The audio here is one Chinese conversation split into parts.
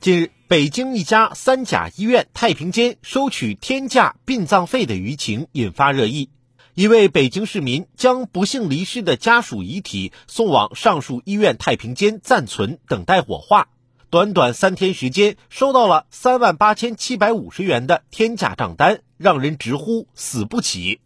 近日，北京一家三甲医院太平间收取天价殡葬费的舆情引发热议。一位北京市民将不幸离世的家属遗体送往上述医院太平间暂存，等待火化。短短三天时间，收到了三万八千七百五十元的天价账单，让人直呼死不起。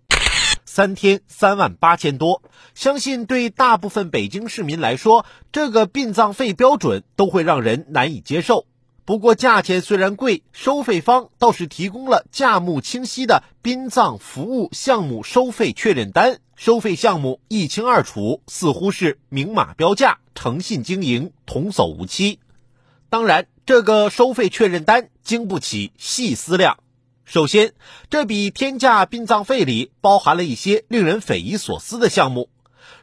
三天三万八千多，相信对大部分北京市民来说，这个殡葬费标准都会让人难以接受。不过，价钱虽然贵，收费方倒是提供了价目清晰的殡葬服务项目收费确认单，收费项目一清二楚，似乎是明码标价、诚信经营、童叟无欺。当然，这个收费确认单经不起细思量。首先，这笔天价殡葬费里包含了一些令人匪夷所思的项目，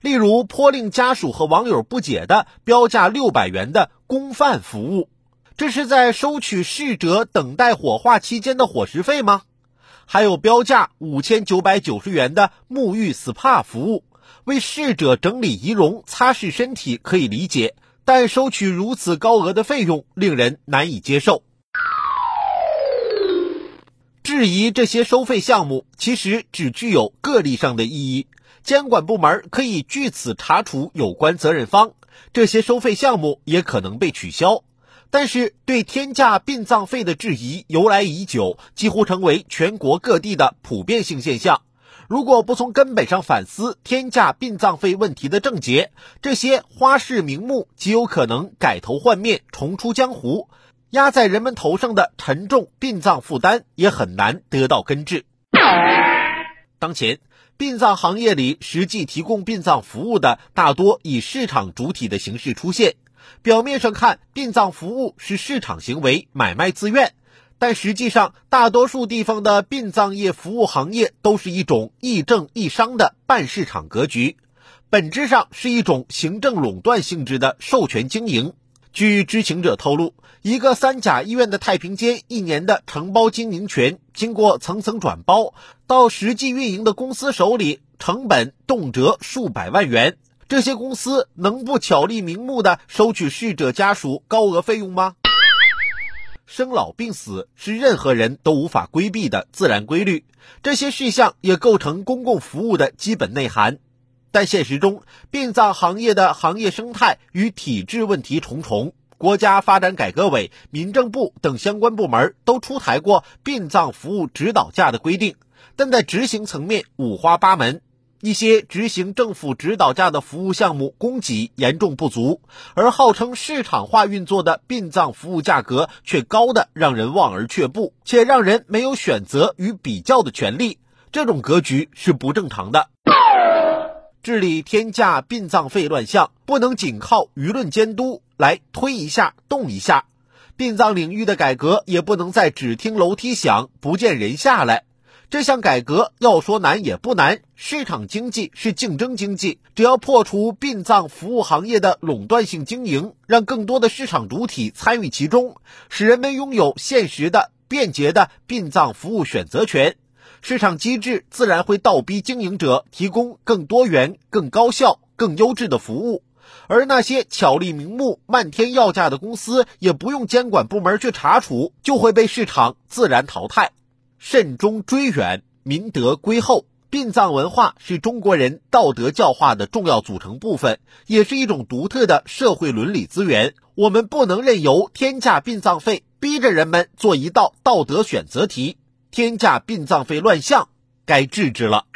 例如颇令家属和网友不解的标价六百元的公饭服务。这是在收取逝者等待火化期间的伙食费吗？还有标价五千九百九十元的沐浴 SPA 服务，为逝者整理仪容、擦拭身体可以理解，但收取如此高额的费用，令人难以接受。质疑这些收费项目，其实只具有个例上的意义，监管部门可以据此查处有关责任方，这些收费项目也可能被取消。但是，对天价殡葬费的质疑由来已久，几乎成为全国各地的普遍性现象。如果不从根本上反思天价殡葬费问题的症结，这些花式名目极有可能改头换面，重出江湖。压在人们头上的沉重殡葬负担也很难得到根治。当前，殡葬行业里实际提供殡葬服务的大多以市场主体的形式出现。表面上看，殡葬服务是市场行为，买卖自愿，但实际上，大多数地方的殡葬业服务行业都是一种亦政亦商的半市场格局，本质上是一种行政垄断性质的授权经营。据知情者透露，一个三甲医院的太平间一年的承包经营权，经过层层转包到实际运营的公司手里，成本动辄数百万元。这些公司能不巧立名目的收取逝者家属高额费用吗？生老病死是任何人都无法规避的自然规律，这些事项也构成公共服务的基本内涵。但现实中，殡葬行业的行业生态与体制问题重重，国家发展改革委、民政部等相关部门都出台过殡葬服务指导价的规定，但在执行层面五花八门。一些执行政府指导价的服务项目供给严重不足，而号称市场化运作的殡葬服务价格却高的让人望而却步，且让人没有选择与比较的权利。这种格局是不正常的。治理天价殡葬费乱象，不能仅靠舆论监督来推一下动一下；殡葬领域的改革也不能再只听楼梯响，不见人下来。这项改革要说难也不难，市场经济是竞争经济，只要破除殡葬服务行业的垄断性经营，让更多的市场主体参与其中，使人们拥有现实的、便捷的殡葬服务选择权，市场机制自然会倒逼经营者提供更多元、更高效、更优质的服务，而那些巧立名目、漫天要价的公司，也不用监管部门去查处，就会被市场自然淘汰。慎终追远，民德归厚。殡葬文化是中国人道德教化的重要组成部分，也是一种独特的社会伦理资源。我们不能任由天价殡葬费逼着人们做一道道德选择题。天价殡葬费乱象，该治治了。